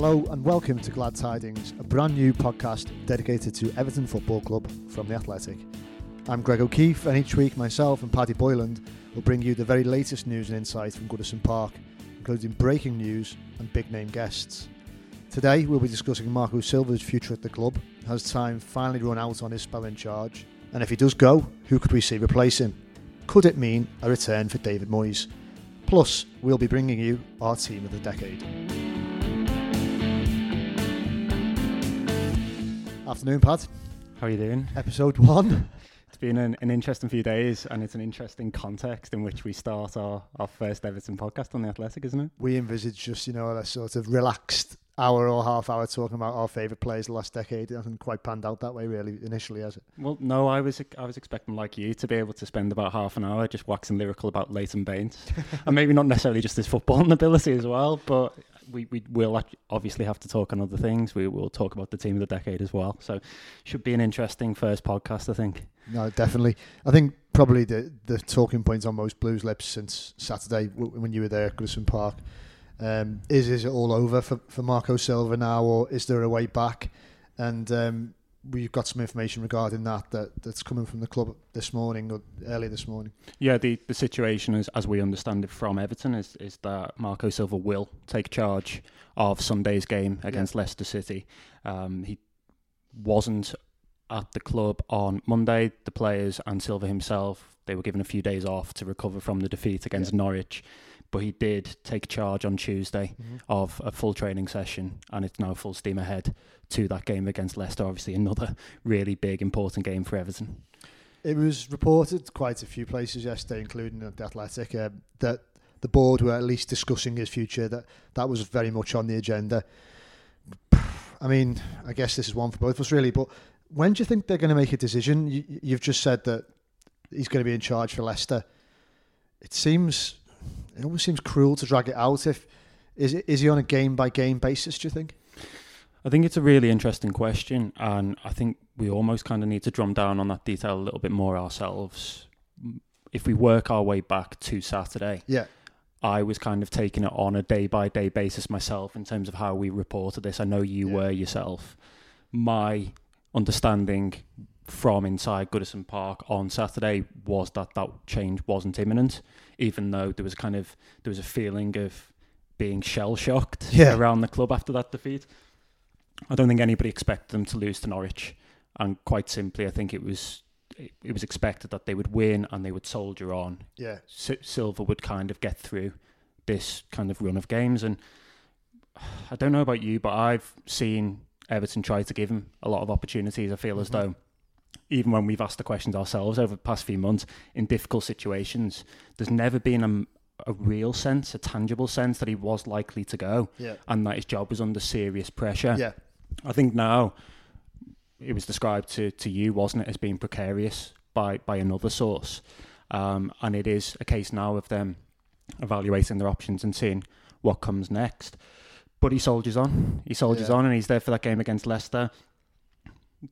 Hello and welcome to Glad Tidings, a brand new podcast dedicated to Everton Football Club from The Athletic. I'm Greg O'Keefe, and each week myself and Paddy Boyland will bring you the very latest news and insights from Goodison Park, including breaking news and big name guests. Today we'll be discussing Marco Silva's future at the club. Has time finally run out on his spell in charge? And if he does go, who could we see replace him? Could it mean a return for David Moyes? Plus, we'll be bringing you our team of the decade. Afternoon, Pat. How are you doing? Episode one. It's been an, an interesting few days, and it's an interesting context in which we start our, our first Everton podcast on the Athletic, isn't it? We envisage just, you know, a sort of relaxed hour or half hour talking about our favourite players the last decade. It hasn't quite panned out that way, really, initially, has it? Well, no, I was I was expecting, like you, to be able to spend about half an hour just waxing lyrical about Leighton Baines, and maybe not necessarily just his footballing ability as well, but we, we will obviously have to talk on other things. We will talk about the team of the decade as well. So, should be an interesting first podcast, I think. No, definitely. I think probably the the talking points on most Blues lips since Saturday when you were there at Goodison Park um, is is it all over for, for Marco Silva now, or is there a way back? And um, we've got some information regarding that, that that's coming from the club this morning or early this morning. Yeah, the, the situation is, as we understand it from Everton, is is that Marco Silva will take charge of Sunday's game against yeah. Leicester City. Um, he wasn't at the club on Monday. The players and Silva himself they were given a few days off to recover from the defeat against yeah. Norwich but he did take charge on Tuesday mm-hmm. of a full training session, and it's now full steam ahead to that game against Leicester. Obviously, another really big, important game for Everton. It was reported quite a few places yesterday, including the Athletic, uh, that the board were at least discussing his future. That that was very much on the agenda. I mean, I guess this is one for both of us, really. But when do you think they're going to make a decision? You, you've just said that he's going to be in charge for Leicester. It seems it almost seems cruel to drag it out. If is it, is he on a game by game basis? Do you think? I think it's a really interesting question, and I think we almost kind of need to drum down on that detail a little bit more ourselves. If we work our way back to Saturday, yeah, I was kind of taking it on a day by day basis myself in terms of how we reported this. I know you yeah. were yourself. My understanding from inside Goodison Park on Saturday was that that change wasn't imminent, even though there was kind of there was a feeling of being shell shocked yeah. around the club after that defeat. I don't think anybody expected them to lose to Norwich, and quite simply, I think it was it, it was expected that they would win and they would soldier on. Yeah, S- Silva would kind of get through this kind of run of games, and I don't know about you, but I've seen Everton try to give him a lot of opportunities. I feel mm-hmm. as though even when we've asked the questions ourselves over the past few months in difficult situations, there's never been a, a real sense, a tangible sense that he was likely to go yeah. and that his job was under serious pressure. Yeah. I think now it was described to, to you, wasn't it, as being precarious by, by another source. Um, and it is a case now of them evaluating their options and seeing what comes next. But he soldiers on. He soldiers yeah. on, and he's there for that game against Leicester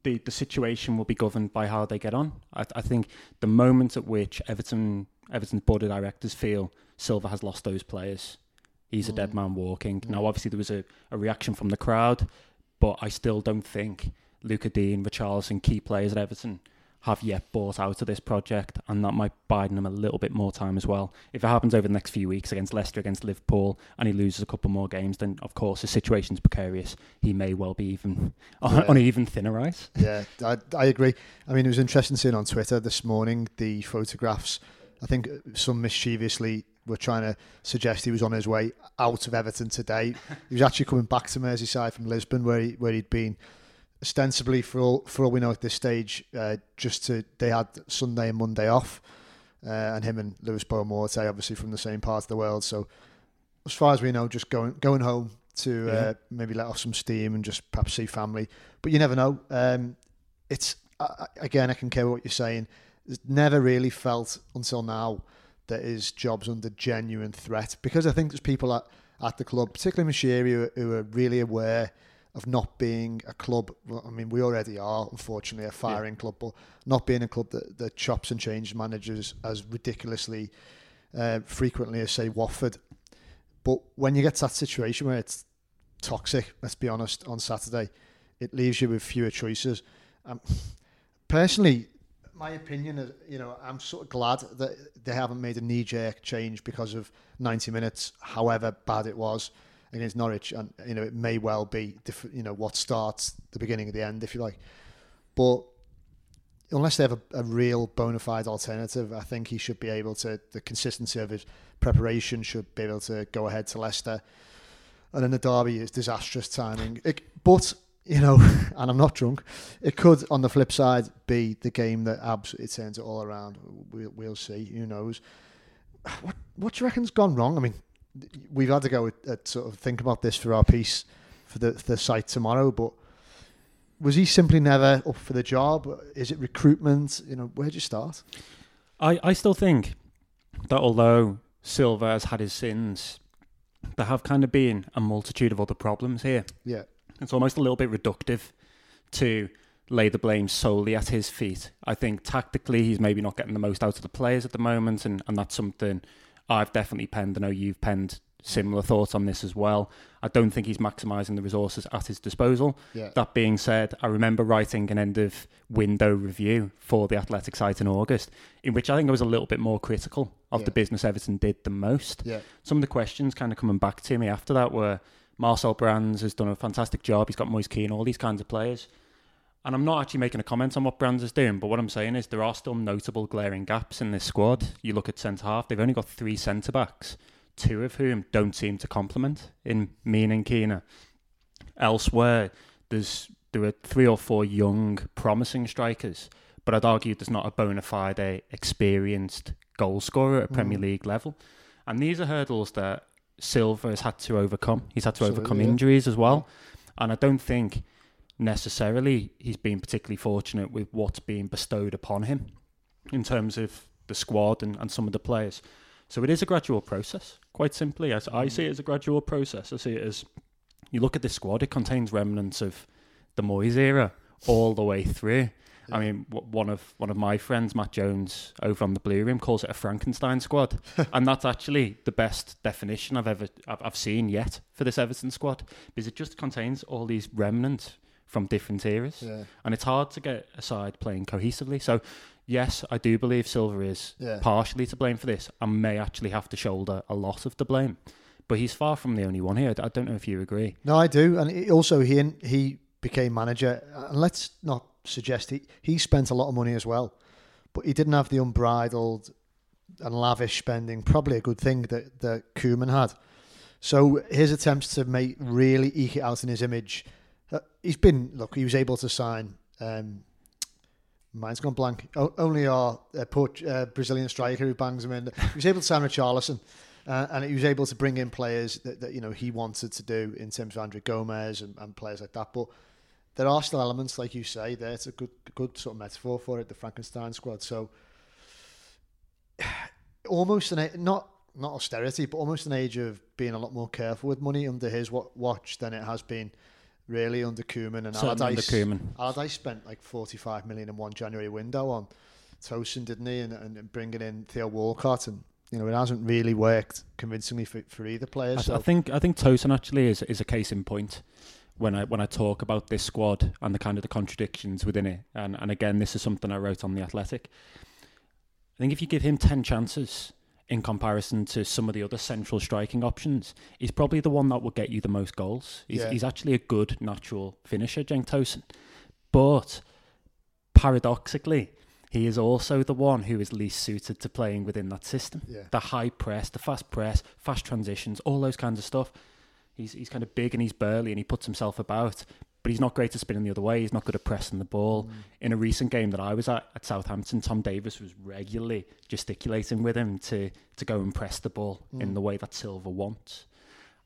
the the situation will be governed by how they get on. I, I think the moment at which Everton Everton's board of directors feel Silva has lost those players, he's mm. a dead mm. man walking. Mm. Now, obviously, there was a, a reaction from the crowd, but I still don't think Lucas Digne, Richarlison, key players at Everton have yet bought out of this project, and that might buy them a little bit more time as well. If it happens over the next few weeks against Leicester, against Liverpool, and he loses a couple more games, then of course the situation's precarious. He may well be even on, yeah. on even thinner ice. Yeah, I, I agree. I mean, it was interesting seeing on Twitter this morning the photographs. I think uh, some mischievously were trying to suggest he was on his way out of Everton today. he was actually coming back to Merseyside from Lisbon, where he where he'd been ostensibly for all for all we know at this stage, uh, just to they had Sunday and Monday off, uh, and him and Lewis Boa Morte obviously from the same part of the world. So as far as we know, just going going home to uh, yeah. maybe let off some steam and just perhaps see family. But you never know. Um, it's again, I can care what you're saying. It's never really felt until now that his job's under genuine threat because I think there's people at at the club, particularly Moshiri, who, who are really aware of not being a club. I mean, we already are, unfortunately, a firing yeah. club, but not being a club that, that chops and changes managers as ridiculously uh, frequently as, say, Watford. But when you get to that situation where it's toxic. Let's be honest. On Saturday, it leaves you with fewer choices. Um, personally, my opinion is, you know, I'm sort of glad that they haven't made a knee jerk change because of 90 minutes, however bad it was against Norwich, and you know, it may well be, diff- you know, what starts the beginning of the end, if you like. But unless they have a, a real bona fide alternative, I think he should be able to. The consistency of his preparation should be able to go ahead to Leicester. And then the derby is disastrous timing. It, but you know, and I'm not drunk. It could, on the flip side, be the game that absolutely turns it all around. We'll, we'll see. Who knows? What What do you reckon's gone wrong? I mean, we've had to go at, at uh, sort of think about this for our piece for the for the site tomorrow. But was he simply never up for the job? Is it recruitment? You know, where'd you start? I, I still think that although Silva has had his sins, there have kind of been a multitude of other problems here. Yeah. It's almost a little bit reductive to lay the blame solely at his feet. I think tactically he's maybe not getting the most out of the players at the moment, and, and that's something I've definitely penned. I know you've penned similar thoughts on this as well. I don't think he's maximising the resources at his disposal. Yeah. That being said, I remember writing an end of window review for the Athletic site in August, in which I think I was a little bit more critical of Yeah. the business Everton did the most. Yeah. Some of the questions kind of coming back to me after that were Marcel Brands has done a fantastic job. He's got Moise Kean, and all these kinds of players. And I'm not actually making a comment on what Brands is doing, but what I'm saying is there are still notable glaring gaps in this squad. You look at centre half, they've only got three centre backs, two of whom don't seem to complement in Mina and Keane. Elsewhere, there's there are three or four young, promising strikers, but I'd argue there's not a bona fide eh, experienced goal scorer at Premier Mm. League level. And these are hurdles that Silva has had to overcome. He's had to Absolutely, overcome yeah. injuries as well. And I don't think necessarily he's been particularly fortunate with what's being bestowed upon him in terms of the squad and, and some of the players. So it is a gradual process, quite simply. As I see it as a gradual process. I see it as you look at this squad, it contains remnants of the Moyes era all the way through. I mean, w- one of one of my friends, Matt Jones, over on the Blue Room, calls it a Frankenstein squad, and that's actually the best definition I've ever I've, I've seen yet for this Everton squad because it just contains all these remnants from different eras, Yeah. and it's hard to get a side playing cohesively. So, yes, I do believe Silva is Yeah. partially to blame for this, and may actually have to shoulder a lot of the blame. But he's far from the only one here. I don't know if you agree. No, I do, and also he he became manager. Uh, and let's not suggest he he spent a lot of money as well, but he didn't have the unbridled and lavish spending. Probably a good thing that that Koeman had. So his attempts to make really eke it out in his image, uh, he's been look. He was able to sign. Um, mine's gone blank. O- only our uh, Port- uh, Brazilian striker who bangs him in. He was able to sign Richarlison. Uh, and he was able to bring in players that, that you know he wanted to do in terms of Andre Gomes and, and players like that. But there are still elements, like you say, there. It's a good, good sort of metaphor for it, the Frankenstein squad. So almost an not not austerity, but almost an age of being a lot more careful with money under his watch than it has been really under Koeman and Certainly under Allardyce. Koeman. Allardyce spent like 45 million in one January window on Tosun, didn't he? And, and bringing in Theo Walcott, and you know it hasn't really worked convincingly for, for either player. I, So I think I think Tosun actually is is a case in point when I when I talk about this squad and the kind of the contradictions within it. And and again, this is something I wrote on the Athletic. I think if you give him ten chances in comparison to some of the other central striking options, he's probably the one that will get you the most goals. He's, Yeah. he's actually a good natural finisher, Cenk Tosun. But paradoxically, he is also the one who is least suited to playing within that system yeah, the high press, the fast press, fast transitions, all those kinds of stuff. He's he's kind of big and he's burly and he puts himself about, but he's not great at spinning the other way. He's not good at pressing the ball. Mm. In a recent game that I was at at Southampton, Tom Davies was regularly gesticulating with him to to go and press the ball in Mm. the way that Silva wants,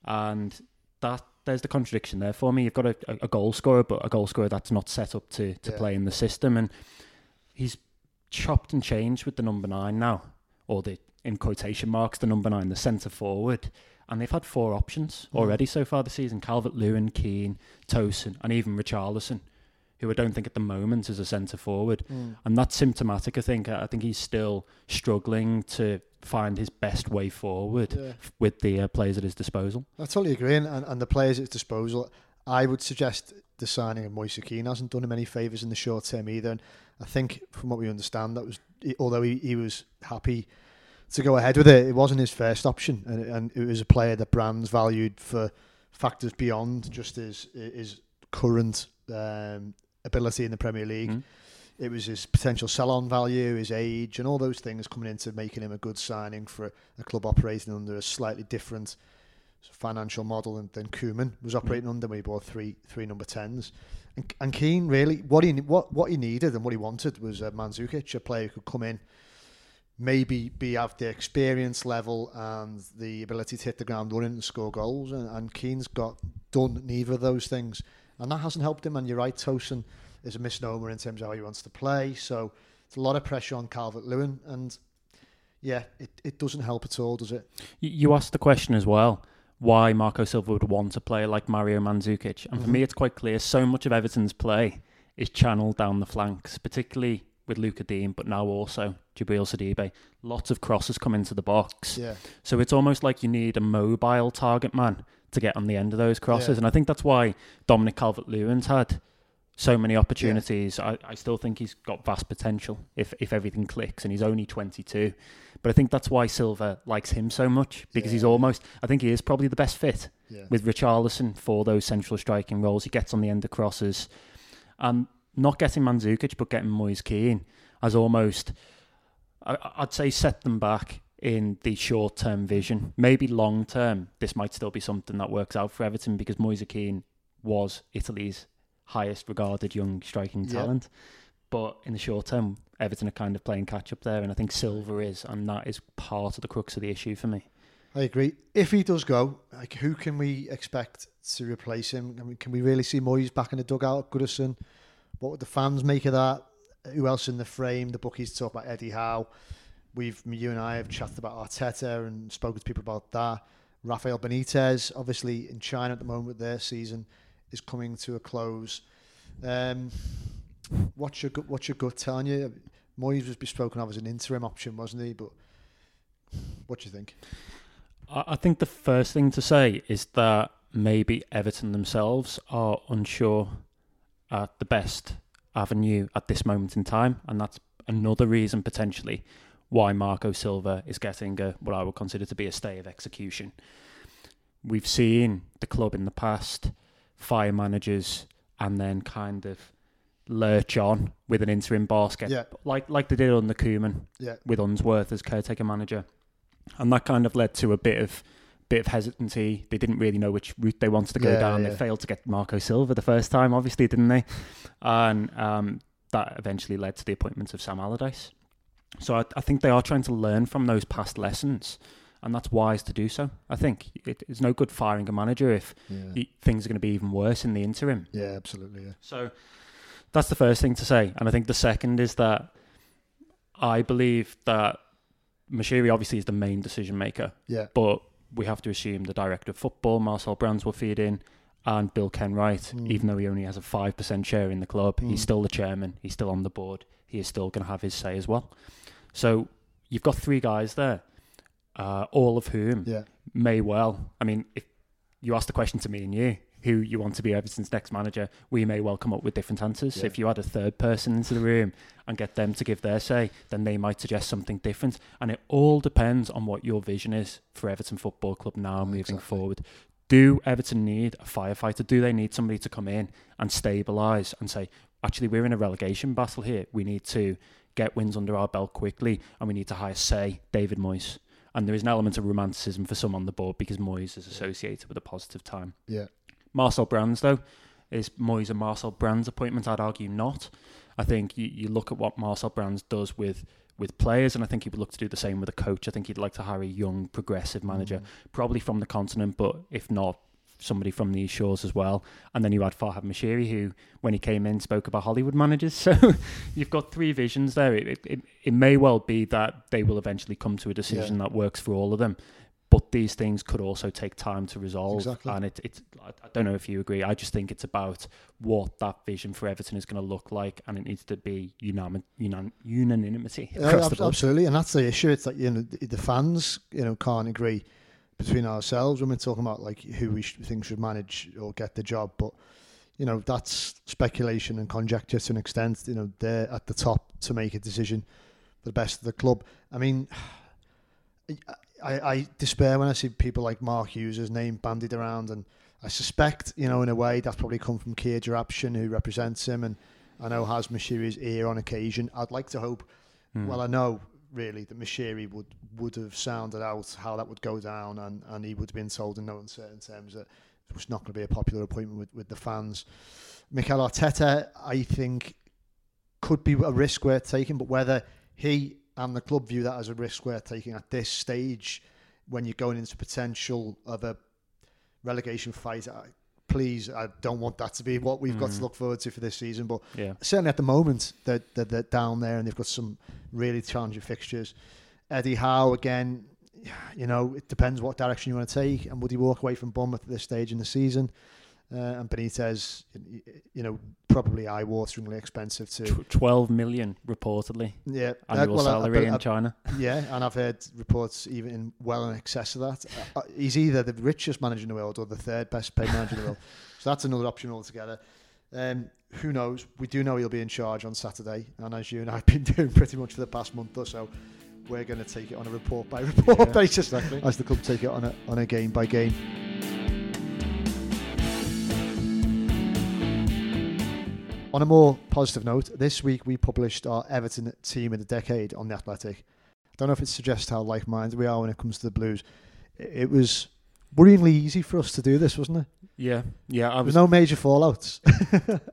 and that there's the contradiction there for me. You've got a, a, a goal scorer, but a goal scorer that's not set up to to Yeah. play in the system, and he's chopped and changed with the number nine now, or the in quotation marks the number nine, the centre forward, and they've had four options Mm. already so far this season: Calvert Lewin, Kean, Tosun, and even Richarlison, who I don't think at the moment is a centre forward, Mm. and that's symptomatic. I think I think he's still struggling to find his best way forward Yeah. f- with the uh, players at his disposal. I totally agree, and, and, and the players at his disposal, I would suggest the signing of Moise Kean hasn't done him any favours in the short term either. And I think, from what we understand, that was although he, he was happy to go ahead with it, it wasn't his first option, and, and it was a player that Brands valued for factors beyond just his his current um, ability in the Premier League. Mm. It was his potential sell-on value, his age, and all those things coming into making him a good signing for a, club operating under a slightly different financial model than, than Koeman was operating under when he bought three three number tens. And, and Kean really what he what what he needed and what he wanted was a Mandzukic, a player who could come in, maybe be have the experience level and the ability to hit the ground running and score goals. And, and Kean's got done neither of those things, and that hasn't helped him. And you're right, Tosun is a misnomer in terms of how he wants to play. So it's a lot of pressure on Calvert Lewin, and yeah, it, it doesn't help at all, does it? You, asked the question as well why Marco Silva would want a player like Mario Mandzukic, and for Mhm. me, it's quite clear. So much of Everton's play is channeled down the flanks, particularly with Luca Digne, but now also Djibril Sidibe. Lots of crosses come into the box. Yeah, So it's almost like you need a mobile target man to get on the end of those crosses. Yeah. And I think that's why Dominic Calvert Lewin's had so many opportunities. I, I still think he's got vast potential if, if everything clicks, and he's only 22. But I think that's why Silva likes him so much because he's almost, I think he is probably the best fit yeah, with Richarlison for those central striking roles. He gets on the end of crosses. And not getting Mandzukic, but getting Moise Kean has almost, I'd say, set them back in the short term vision. Maybe long term, this might still be something that works out for Everton because Moise Kean was Italy's highest regarded young striking Yeah. talent. But in the short term, Everton are kind of playing catch up there, and I think Silva is, and that is part of the crux of the issue for me. I agree. If he does go, like who can we expect to replace him? I mean, can we really see Moyes back in the dugout? Goodison. What would the fans make of that? Who else in the frame? The bookies talk about Eddie Howe. We've you and I have chatted about Arteta and spoken to people about that. Rafael Benitez, obviously in China at the moment, their season is coming to a close. Um, what's your what's your gut telling you? Moyes was bespoken of as an interim option, wasn't he? But what do you think? I think the first thing to say is that maybe Everton themselves are unsure at the best avenue at this moment in time, and that's another reason potentially why Marco Silva is getting a, what I would consider to be a stay of execution. We've seen the club in the past fire managers and then kind of lurch on with an interim basket, Yeah. like like they did on the Koeman Yeah, with Unsworth as caretaker manager, and that kind of led to a bit of bit of hesitancy. They didn't really know which route they wanted to go Yeah, down. yeah. They failed to get Marco Silva the first time, obviously, didn't they? And um, that eventually led to the appointment of Sam Allardyce. So I, I think they are trying to learn from those past lessons, and that's wise to do so. I think it, it's no good firing a manager if yeah, things are going to be even worse in the interim. yeah, absolutely. Yeah. So that's the first thing to say. And I think the second is that I believe that Moshiri obviously is the main decision maker, Yeah, but we have to assume the director of football, Marcel Brands, will feed in, and Bill Kenwright, Mm. even though he only has a 5% share in the club, Mm. he's still the chairman, he's still on the board, he is still going to have his say as well. So you've got three guys there, uh, all of whom yeah, may well. I mean, if you ask the question to me and you, who you want to be Everton's next manager, we may well come up with different answers. Yeah. If you add a third person into the room and get them to give their say, then they might suggest something different. And it all depends on what your vision is for Everton Football Club now mm, moving Exactly. forward. Do Everton need a firefighter? Do they need somebody to come in and stabilise and say, actually, we're in a relegation battle here. We need to get wins under our belt quickly and we need to hire, say, David Moyes. And there is an element of romanticism for some on the board because Moyes is associated with a positive time. yeah, Marcel Brands, though, is Moyes a Marcel Brands appointment? I'd argue not. I think you, you look at what Marcel Brands does with with players, and I think he would look to do the same with a coach. I think he'd like to hire a young, progressive manager, Mm. probably from the continent, but if not, somebody from these shores as well. And then you had Farhad Moshiri, who, when he came in, spoke about Hollywood managers. So you've got three visions there. It, it, it may well be that they will eventually come to a decision that works for all of them. But these things could also take time to resolve. Exactly. And it, it's I don't know if you agree. I just think it's about what that vision for Everton is going to look like, and it needs to be unanim- unan- unanimity Yeah, across ab- absolutely, and that's the issue. It's that you know the, the fans, you know, can't agree between ourselves when we're talking about like who we sh- think should manage or get the job. But you know that's speculation and conjecture to an extent. You know they're at the top to make a decision for the best of the club. I mean, I, I despair when I see people like Mark Hughes' name bandied around, and I suspect you know in a way that's probably come from Kia Joorabchian who represents him, and I know has Moshiri's ear on occasion. I'd like to hope Hmm. well, I know really that Moshiri would would have sounded out how that would go down, and, and he would have been told in no uncertain terms that it was not going to be a popular appointment with, with the fans. Mikel Arteta, I think, could be a risk worth taking, but whether he and the club view that as a risk worth taking at this stage, when you're going into potential of a relegation fight, I, please, I don't want that to be what we've got to Mm. look forward to for this season. But Yeah. certainly at the moment they're, they're, they're down there and they've got some really challenging fixtures. Eddie Howe again, you know, it depends what direction you want to take. And would he walk away from Bournemouth at this stage in the season? Uh, and Benitez, you know, probably eye-wateringly expensive too. 12 million reportedly Yeah, uh, annual well, I- I salary in I- China. yeah, and I've heard reports even in well in excess of that. Uh, uh, he's either the richest manager in the world or the third best paid manager in the world. So that's another option altogether. Um, who knows? We do know he'll be in charge on Saturday, and as you and I've been doing pretty much for the past month or so, we're going to take it on a report by report Yeah, basis exactly. as the club take it on a on a game by game. On a more positive note, this week we published our Everton team of the decade on the Athletic. I don't know if it suggests how like-minded we are when it comes to the Blues. It was worryingly easy for us to do this, wasn't it? Yeah, yeah. I There was was no major fallouts.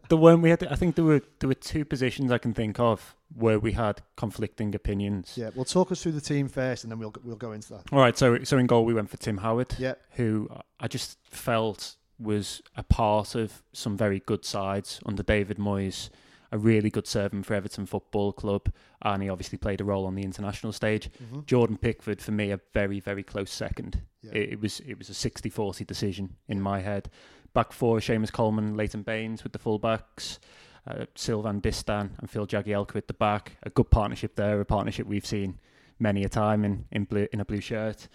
the one we had. I think there were there were two positions I can think of where we had conflicting opinions. yeah, well, talk us through the team first, and then we'll we'll go into that. All right, so so in goal we went for Tim Howard, Yeah, who I just felt was a part of some very good sides under David Moyes, a really good servant for Everton Football Club, and he obviously played a role on the international stage. mm-hmm. Jordan Pickford for me a very very close second. yeah. It, it was it was a 60-40 decision in my head. Back four, Seamus Coleman, Leighton Baines with the fullbacks, uh, Sylvain Distin and Phil Jagielka at the back. A good partnership there, a partnership we've seen many a time in in, blue, in a blue shirt.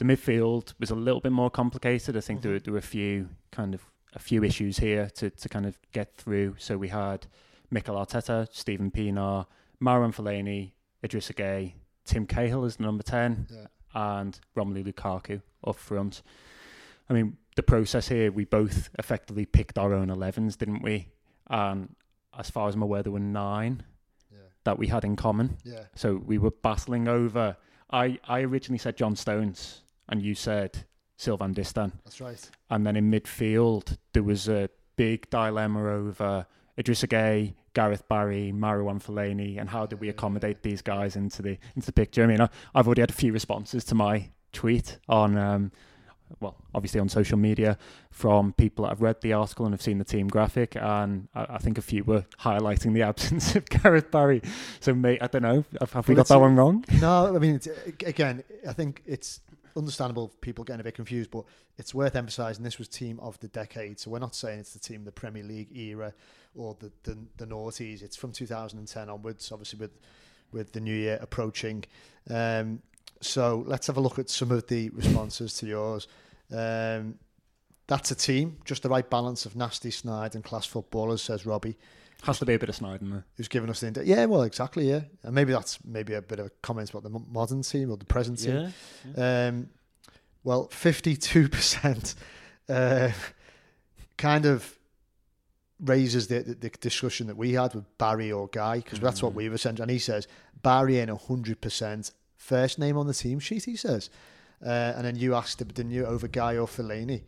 The midfield was a little bit more complicated. I think there, mm-hmm. were, there were a few kind of a few issues here to, to kind of get through. So we had Mikel Arteta, Stephen Pienaar, Marouane Fellaini, Idrissa Gueye, Tim Cahill as the number 10, Yeah. and Romelu Lukaku up front. I mean, the process here, we both effectively picked our own 11s, didn't we? And as far as I'm aware, there were nine yeah, that we had in common. yeah, So we were battling over. I, I originally said John Stones, and you said Sylvain Distin. that's right. And then in midfield, there was a big dilemma over Idrissa Gueye, Gareth Barry, Marouane Fellaini, and how do we accommodate these guys into the into the picture? I mean, I, I've already had a few responses to my tweet on, um, well, obviously on social media from people that have read the article and have seen the team graphic, and I, I think a few were highlighting the absence of Gareth Barry. So, mate, I don't know, have, have we got that one wrong? No, I mean, it's, again, I think it's understandable people getting a bit confused, but it's worth emphasising this was team of the decade. So we're not saying it's the team of the Premier League era or the the, the noughties. It's from 2010 onwards, obviously with with the new year approaching. Um, so let's have a look at some of the responses to yours. Um, that's a team, just the right balance of nasty, snide, and class footballers, says Robbie Has to be a bit of snide in there. who's given us the ind- yeah well exactly yeah. And maybe that's maybe a bit of a comment about the mo- modern team or the present team um well 52% uh kind of raises the, the, the discussion that we had with Barry or Gueye because that's what Mhm. we've essentially and he says Barry in 100% first name on the team sheet he says. Uh, and then you asked him didn't you over Gueye or Fellaini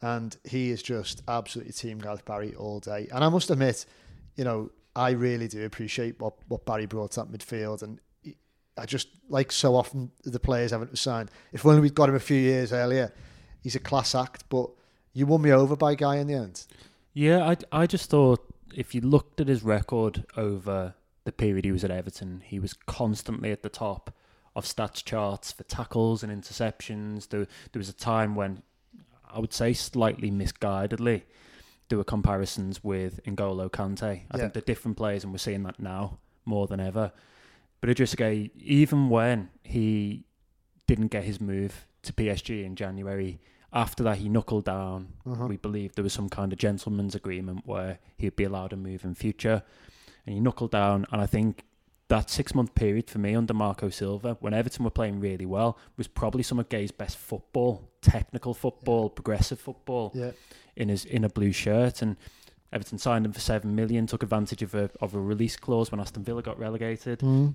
and he is just absolutely team Gareth Barry all day. And I must admit you know, I really do appreciate what, what Barry brought to that midfield. And I just, like so often the players haven't signed, if only we'd got him a few years earlier, he's a class act. But you won me over by Gueye in the end. Yeah, I, I just thought if you looked at his record over the period he was at Everton, he was constantly at the top of stats charts for tackles and interceptions. There, there was a time when I would say slightly misguidedly there were comparisons with N'Golo Kante. I Yeah. think they're different players, and we're seeing that now more than ever. But Idris Gueye, even when he didn't get his move to PSG in January, after that he knuckled down. Uh-huh. We believe there was some kind of gentleman's agreement where he'd be allowed a move in future, and he knuckled down. And I think that six month period for me under Marco Silva, when Everton were playing really well, was probably some of Gueye's best football, technical football, progressive football Yeah. in his in a blue shirt and Everton signed him for seven million, took advantage of a of a release clause when Aston Villa got relegated, Mm.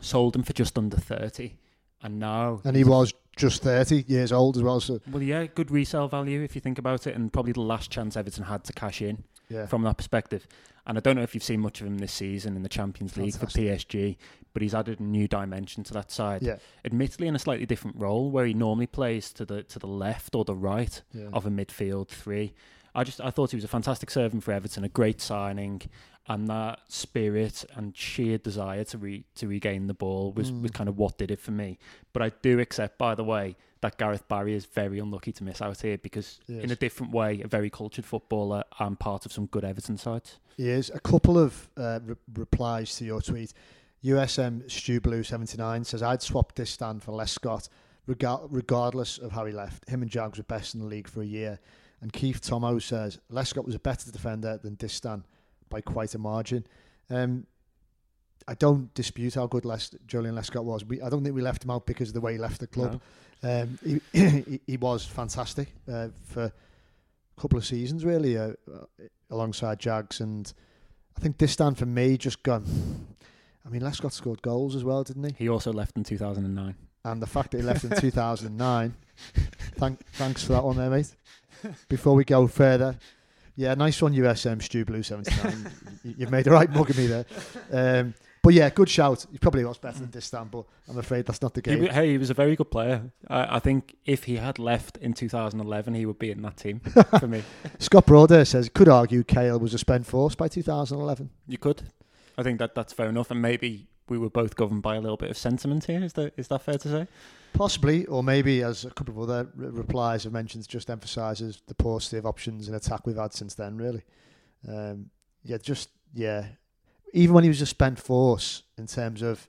sold him for just under thirty. And now And he was just 30 years old as well. So, well yeah, good resale value if you think about it, and probably the last chance Everton had to cash in yeah. from that perspective. And I don't know if you've seen much of him this season in the Champions League for PSG, but he's added a new dimension to that side. Yeah. Admittedly in a slightly different role where he normally plays to the to the left or the right yeah. of a midfield three. I just I thought he was a fantastic servant for Everton, a great signing, and that spirit and sheer desire to re, to regain the ball was, was Mm. kind of what did it for me. But I do accept, by the way, that Gareth Barry is very unlucky to miss out here because He in a different way, a very cultured footballer and part of some good Everton sides. He is. A couple of uh, re- replies to your tweet. USM Stu Blue 79 says, I'd swap Distin for Lescott, regar- regardless of how he left. Him and Jags were best in the league for a year. And Keith Tomo says, Lescott was a better defender than Distin by quite a margin. Um, I don't dispute how good Les, Julian Lescott was. We, I don't think we left him out because of the way he left the club. No. Um, he, he, he was fantastic uh, for a couple of seasons, really, uh, uh, alongside Jags. And I think Distin for me just gone. I mean, Lescott scored goals as well, didn't he? He also left in 2009. And the fact that he left in 2009. Thank, thanks for that one, there, mate. Before we go further, yeah, nice one, USM Stu Blue 79. You- You've made the right mug of me there. Um, but yeah, good shout. He probably was better than Distin, but I'm afraid that's not the He, game. wa- hey, he was a very good player. I, I think if he had left in 2011, he would be in that team for me. Scott Broder says, could argue Cahill was a spent force by 2011. You could. I think that that's fair enough, and maybe we were both governed by a little bit of sentiment here. Is that is that fair to say? Possibly, or maybe, as a couple of other re- replies have mentioned, just emphasises the paucity of options and attack we've had since then, really. Um, yeah, just, yeah. Even when he was a spent force, in terms of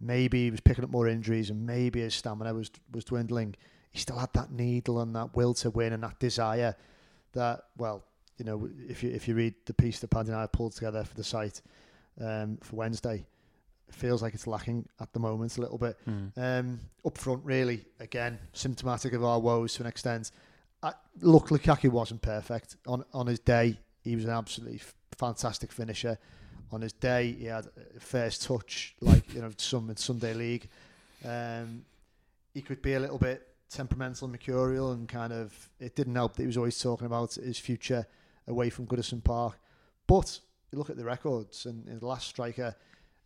maybe he was picking up more injuries and maybe his stamina was was dwindling, he still had that needle and that will to win and that desire that, well, you know, if you if you read the piece that Paddy and I pulled together for the site um, for Wednesday, feels like it's lacking at the moment a little bit. Um, up front, really, again, symptomatic of our woes to an extent. I, look, Lukaku wasn't perfect on on his day. He was an absolutely f- fantastic finisher. On his day, he had a first touch, like you know, some in Sunday League. Um, he could be a little bit temperamental and mercurial, and kind of it didn't help that he was always talking about his future away from Goodison Park. But you look at the records, and, and the last striker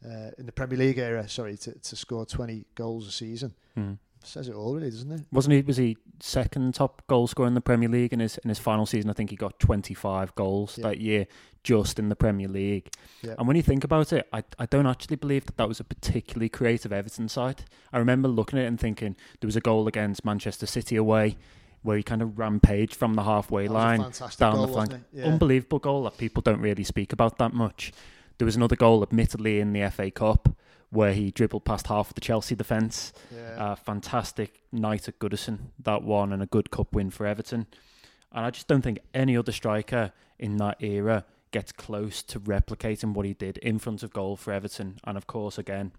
uh, in the Premier League era, sorry, to, to score 20 goals a season. Mm. Says it all, really, doesn't it? Wasn't he? Was he second top goal scorer in the Premier League in his in his final season? I think he got 25 goals Yeah. that year just in the Premier League. Yeah. And when you think about it, I I don't actually believe that that was a particularly creative Everton side. I remember looking at it and thinking there was a goal against Manchester City away where he kind of rampaged from the halfway That was a line down goal, the flank. Yeah. Unbelievable goal that people don't really speak about that much. There was another goal, admittedly, in the FA Cup where he dribbled past half of the Chelsea defence. yeah. Uh, fantastic night at Goodison, that one, and a good cup win for Everton. And I just don't think any other striker in that era gets close to replicating what he did in front of goal for Everton. And of course, again,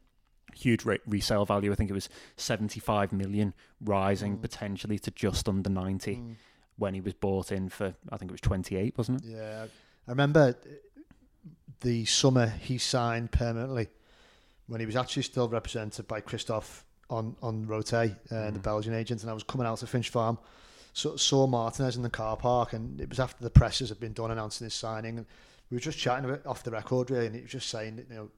huge re- resale value. I think it was 75 million, rising Mm. potentially to just under 90 Mm. when he was bought in for, I think it was 28, wasn't it? Yeah, I remember the summer he signed permanently when he was actually still represented by Christoph on on Rote, uh, the Mhm. Belgian agent, and I was coming out of Finch Farm, so, saw Martinez in the car park, and it was after the presses had been done announcing his signing, and we were just chatting about off the record really, and he was just saying, that, you know,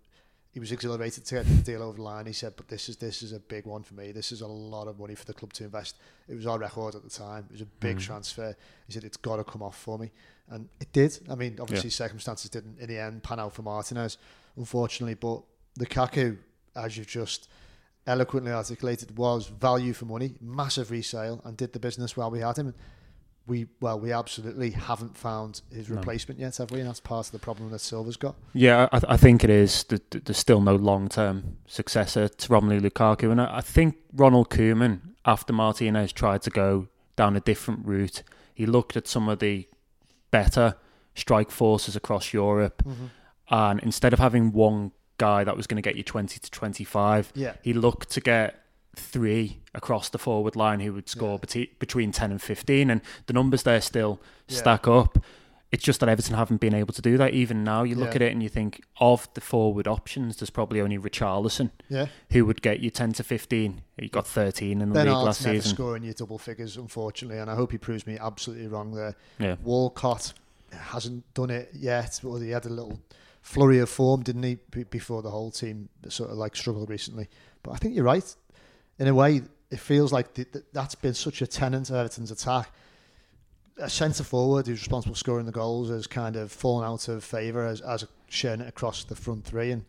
he was exhilarated to get the deal over the line. He said, "But this is this is a big one for me. This is a lot of money for the club to invest." It was our record at the time. It was a big Mhm. transfer. He said, "It's got to come off for me," and it did. I mean, obviously circumstances didn't in the end pan out for Martinez, unfortunately. But Lukaku, as you've just eloquently articulated was value for money, massive resale, and did the business while we had him. We well, we absolutely haven't found his No. replacement yet, have we? And that's part of the problem that Silva's got. Yeah, I, I think it is. Th- th- There's still no long-term successor to Romelu Lukaku, and I, I think Ronald Koeman, after Martinez tried to go down a different route, he looked at some of the better strike forces across Europe, mm-hmm. and instead of having one guy that was going to get you 20 to 25, Yeah, he looked to get three across the forward line who would score Yeah. between 10 and 15 and the numbers there still Yeah. stack up it's just that Everton haven't been able to do that even now you look Yeah. at it and you think of the forward options there's probably only Richarlison yeah. who would get you 10 to 15 he got 13 in the Ben league Art's last never season scoring your double figures, unfortunately, and I hope he proves me absolutely wrong there. yeah Walcott hasn't done it yet, but he had a little flurry of form, didn't he, b- before the whole team sort of like struggled recently. But I think you're right. In a way, it feels like th- th- that's been such a tenant of Everton's attack. A centre forward who's responsible for scoring the goals has kind of fallen out of favour as, as sharing it across the front three, and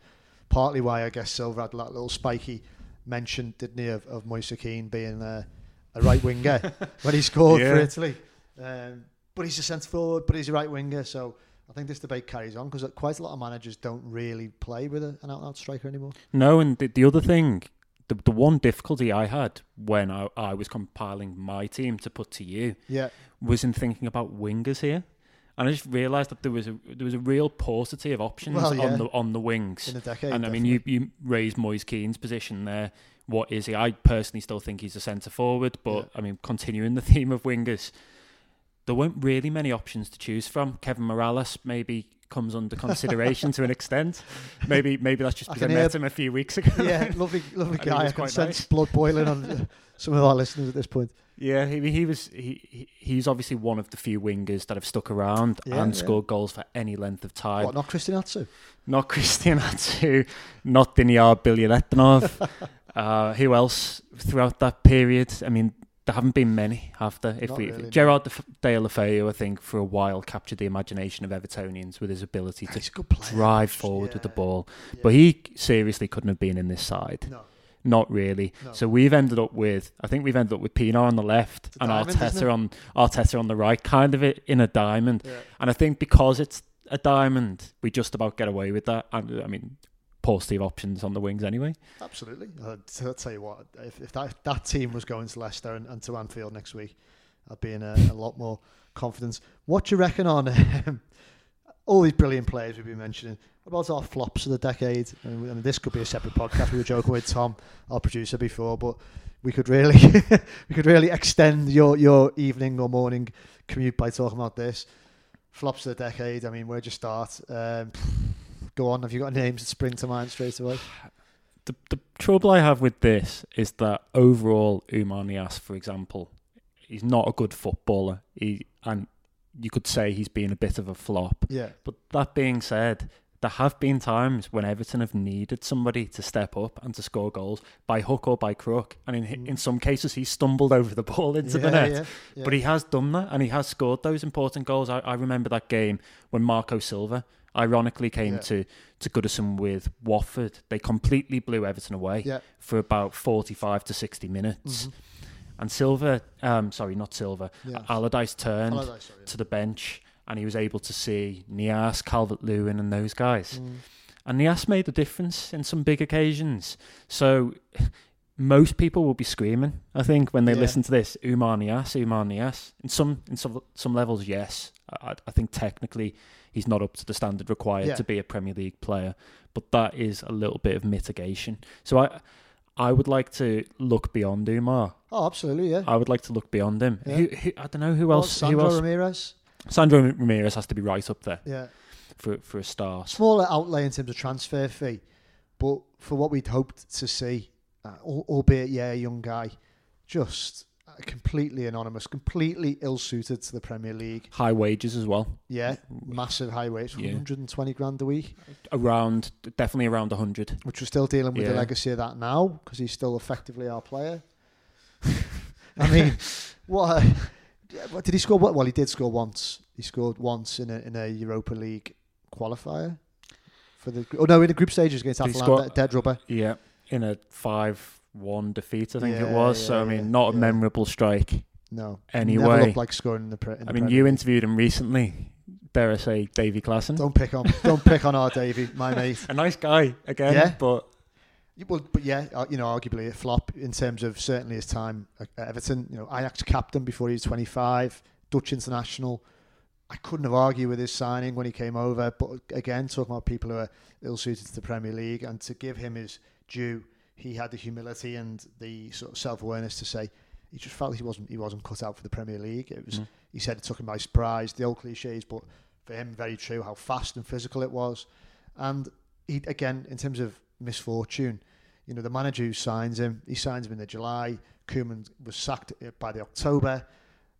partly why I guess Silva had that little spiky mention, didn't he, of, of Moise Kean being a, a right winger when he scored for Italy. Um, but he's a centre forward, but he's a right winger, so I think this debate carries on because quite a lot of managers don't really play with a, an out-and-out striker anymore. No, and the, the other thing, the, the one difficulty I had when I, I was compiling my team to put to you Yeah, was in thinking about wingers here. And I just realised that there was a there was a real paucity of options Well, yeah. on the on the wings. in a decade. and I mean, you you raised Moise Kean's position there. What is he? I personally still think he's a centre forward, but Yeah. I mean, continuing the theme of wingers, there weren't really many options to choose from. Kevin Morales maybe comes under consideration to an extent. Maybe maybe that's just because I, hear- met him a few weeks ago. yeah, lovely, lovely I guy. was I can sense nice. blood boiling on uh, some of our listeners at this point. Yeah, he, he was he, he he's obviously one of the few wingers that have stuck around Yeah, and yeah. scored goals for any length of time. What, not Christian Atsu? Not Christian Atsu, not Dinyar Bilyaletdinov. uh, who else throughout that period? I mean, there haven't been many, have there? If Not we really. Gerard De, Deulofeu, I think, for a while captured the imagination of Evertonians with his ability ah, to He's a good player. drive forward with the ball. yeah. But he seriously couldn't have been in this side. No. Not really. No. So we've ended up with, I think we've ended up with Pienaar on the left and diamond, Arteta on Arteta on the right, kind of it in a diamond. Yeah. And I think because it's a diamond, we just about get away with that. And I mean, of options on the wings anyway. Absolutely. T- I'll tell you what, if, if that, that team was going to Leicester and, and to Anfield next week, I'd be in a, a lot more confidence. What do you reckon on um, all these brilliant players we've been mentioning? What about our flops of the decade? And, and this could be a separate podcast. We were joking with Tom, our producer, before, but we could really we could really extend your, your evening or morning commute by talking about this. Flops of the decade. I mean, where'd you start? Um, go on. Have you got names that spring to mind straight away? The, the trouble I have with this is that overall, Oumar Niasse, for example, he's not a good footballer. He and you could say he's been a bit of a flop. Yeah. But that being said, there have been times when Everton have needed somebody to step up and to score goals by hook or by crook. And in, Mm. in some cases, he stumbled over the ball into the net. yeah, yeah. But he has done that and he has scored those important goals. I, I remember that game when Marco Silva ironically came Yeah. to, to Goodison with Watford. They completely blew Everton away Yeah. for about 45 to 60 minutes. Mhm. And Silva, um, sorry, not Silva, Yeah. Allardyce turned Allardyce, sorry, to the bench and he was able to see Niasse, Calvert Lewin, and those guys. Mm. And Niasse made a difference in some big occasions. So most people will be screaming, I think, when they Yeah. listen to this, Oumar Niasse, Oumar Niasse. In some in some some levels, yes. I, I think technically he's not up to the standard required Yeah. to be a Premier League player, but that is a little bit of mitigation. So I I would like to look beyond Oumar. Oh, absolutely, yeah. I would like to look beyond him. Yeah. Who, who I don't know who Well, else. Sandro who else? Ramirez. Sandro Ramirez has to be right up there Yeah. for for a start. Smaller outlay in terms of transfer fee, but for what we'd hoped to see, uh, albeit, yeah, a young guy, just completely anonymous, completely ill suited to the Premier League. High wages as well. Yeah, massive high wage, Yeah. 120 grand a week, Around definitely around hundred. which we're still dealing with the legacy of that now because he's still effectively our player. I mean, what, yeah, what did he score? Well, he did score once. He scored once in a in a Europa League qualifier for the. Oh no, in the group stages against Did Atalanta, score- dead rubber. Yeah, in a five one defeat, I think it Yeah, was. so I yeah, mean, yeah, not a memorable strike. No. Anyway. Never looked like scoring in the. Pre- in I mean, you interviewed him recently. Dare I say, Davy Klaassen? Don't pick on. Don't pick on our Davy, my mate. A nice guy again, Yeah. but Well, but yeah, uh, you know, arguably a flop in terms of certainly his time at at Everton. You know, Ajax captain before he was 25, Dutch international. I couldn't have argued with his signing when he came over. But again, talking about people who are ill suited to the Premier League, and to give him his due, he had the humility and the sort of self awareness to say he just felt he wasn't he wasn't cut out for the Premier League. It was Mm. he said it took him by surprise. The old cliches, but for him, very true. How fast and physical it was, and he again in terms of misfortune. You know, the manager who signs him, he signs him in the July. Koeman was sacked uh, by the October.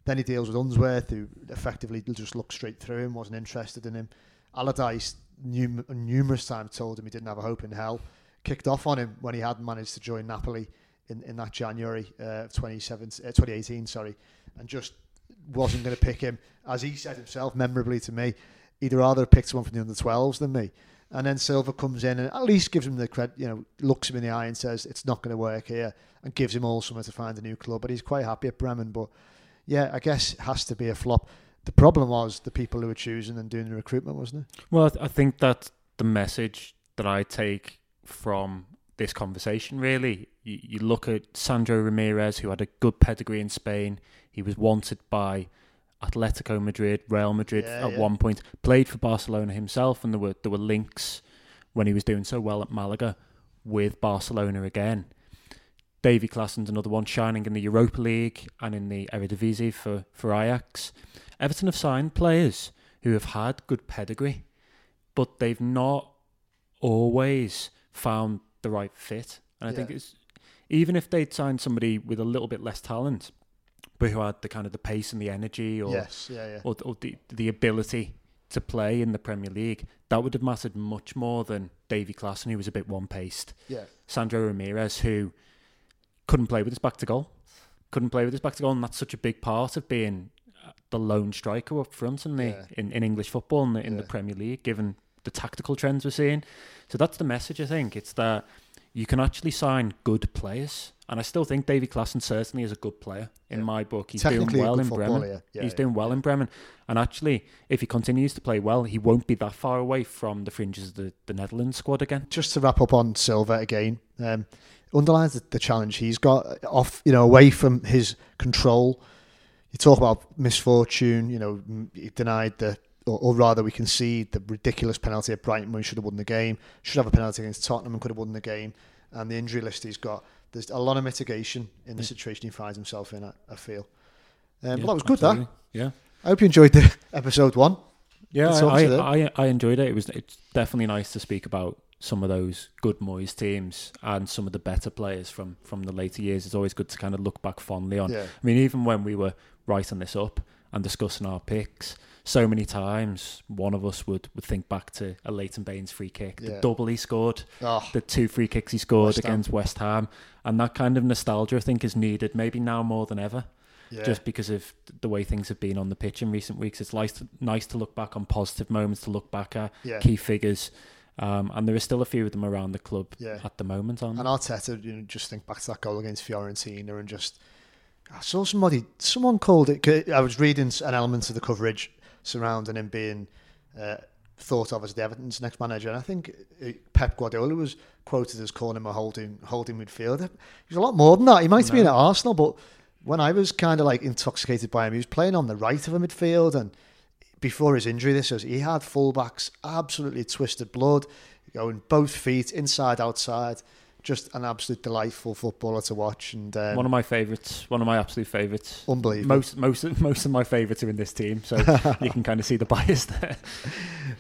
Then he deals with Unsworth, who effectively just looked straight through him, wasn't interested in him. Allardyce num- numerous times told him he didn't have a hope in hell. Kicked off on him when he hadn't managed to join Napoli in, in that January uh, of 27, uh, 2018, sorry, and just wasn't going to pick him. As he said himself, memorably to me, he'd rather have picked someone from the under 12s than me. And then Silva comes in and at least gives him the credit, you know, looks him in the eye and says it's not going to work here, and gives him all summer to find a new club. But he's quite happy at Bremen. But yeah, I guess it has to be a flop. The problem was the people who were choosing and doing the recruitment, wasn't it? Well, I think that the message that I take from this conversation really, you, you look at Sandro Ramirez, who had a good pedigree in Spain. He was wanted by Atletico Madrid, Real Madrid Yeah, at yeah. one point. Played for Barcelona himself, and there were there were links when he was doing so well at Malaga with Barcelona again. Davy Klaassen's another one, shining in the Europa League and in the Eredivisie for, for Ajax. Everton have signed players who have had good pedigree, but they've not always found the right fit. And I think it's even if they'd signed somebody with a little bit less talent, but who had the kind of the pace and the energy or yes, yeah, yeah. or, or the the ability to play in the Premier League, that would have mattered much more than Davy Klaassen, who was a bit one paced. Yeah, Sandro Ramirez, who couldn't play with his back to goal, couldn't play with his back to goal, and that's such a big part of being uh, the lone striker up front in the Yeah. in, in English football in the, in the Premier League, given the tactical trends we're seeing. So that's the message. I think it's that you can actually sign good players, and I still think Davy Klaassen certainly is a good player in Yeah. my book. He's doing well in Bremen. yeah. He's yeah. doing well in Bremen, and actually, if he continues to play well, he won't be that far away from the fringes of the, the Netherlands squad again. just to wrap up on Silva again, um, underlines the, the challenge he's got off, you know, away from his control. You talk about misfortune, you know, he denied the, or, or rather, we concede the ridiculous penalty at Brighton when he should have won the game. Should have a penalty against Tottenham and could have won the game. And the injury list he's got, there's a lot of mitigation in the Yeah. situation he finds himself in. I, I feel. Um, Yeah, but that was good. That. Yeah. I hope you enjoyed the episode one. Yeah, I. I, I enjoyed it. It was it's definitely nice to speak about some of those good Moyes teams and some of the better players from from the later years. It's always good to kind of look back fondly on. Yeah, I mean, even when we were writing this up and discussing our picks, so many times one of us would, would think back to a Leighton Baines free kick, the Yeah. double he scored, oh, the two free kicks he scored West against West Ham, and that kind of nostalgia I think is needed maybe now more than ever yeah. just because of the way things have been on the pitch in recent weeks. It's nice to, nice to look back on positive moments, to look back at yeah. key figures, um, and there are still a few of them around the club at the moment. On And Arteta, you know, just think back to that goal against Fiorentina and just I saw somebody, someone called it. I was reading an element of the coverage surrounding him being uh, thought of as the Everton's next manager, and I think uh, Pep Guardiola was quoted as calling him a holding holding midfielder. He's a lot more than that. He might have been at Arsenal, but when I was kind of like intoxicated by him, he was playing on the right of a midfield and. Before his injury, this was he had fullbacks absolutely twisted blood, going both feet inside outside just an absolute delightful footballer to watch and um, one of my favourites, one of my absolute favourites. unbelievable. Most most of- most of my favourites are in this team, so you can kind of see the bias there.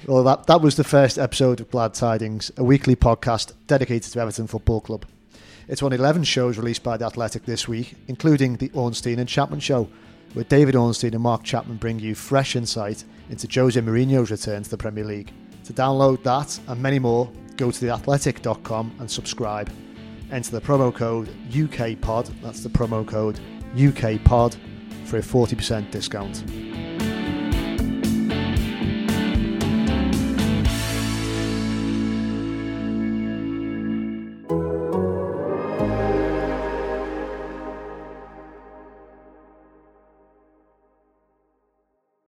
Well, that that was the first episode of Glad Tidings, a weekly podcast dedicated to Everton Football Club. It's one of 11 shows released by The Athletic this week, including the Ornstein and Chapman Show, where David Ornstein and Mark Chapman bring you fresh insight into Jose Mourinho's return to the Premier League. To download that and many more, go to theathletic.com and subscribe. Enter the promo code UKPOD, that's the promo code UKPOD, for a 40% discount.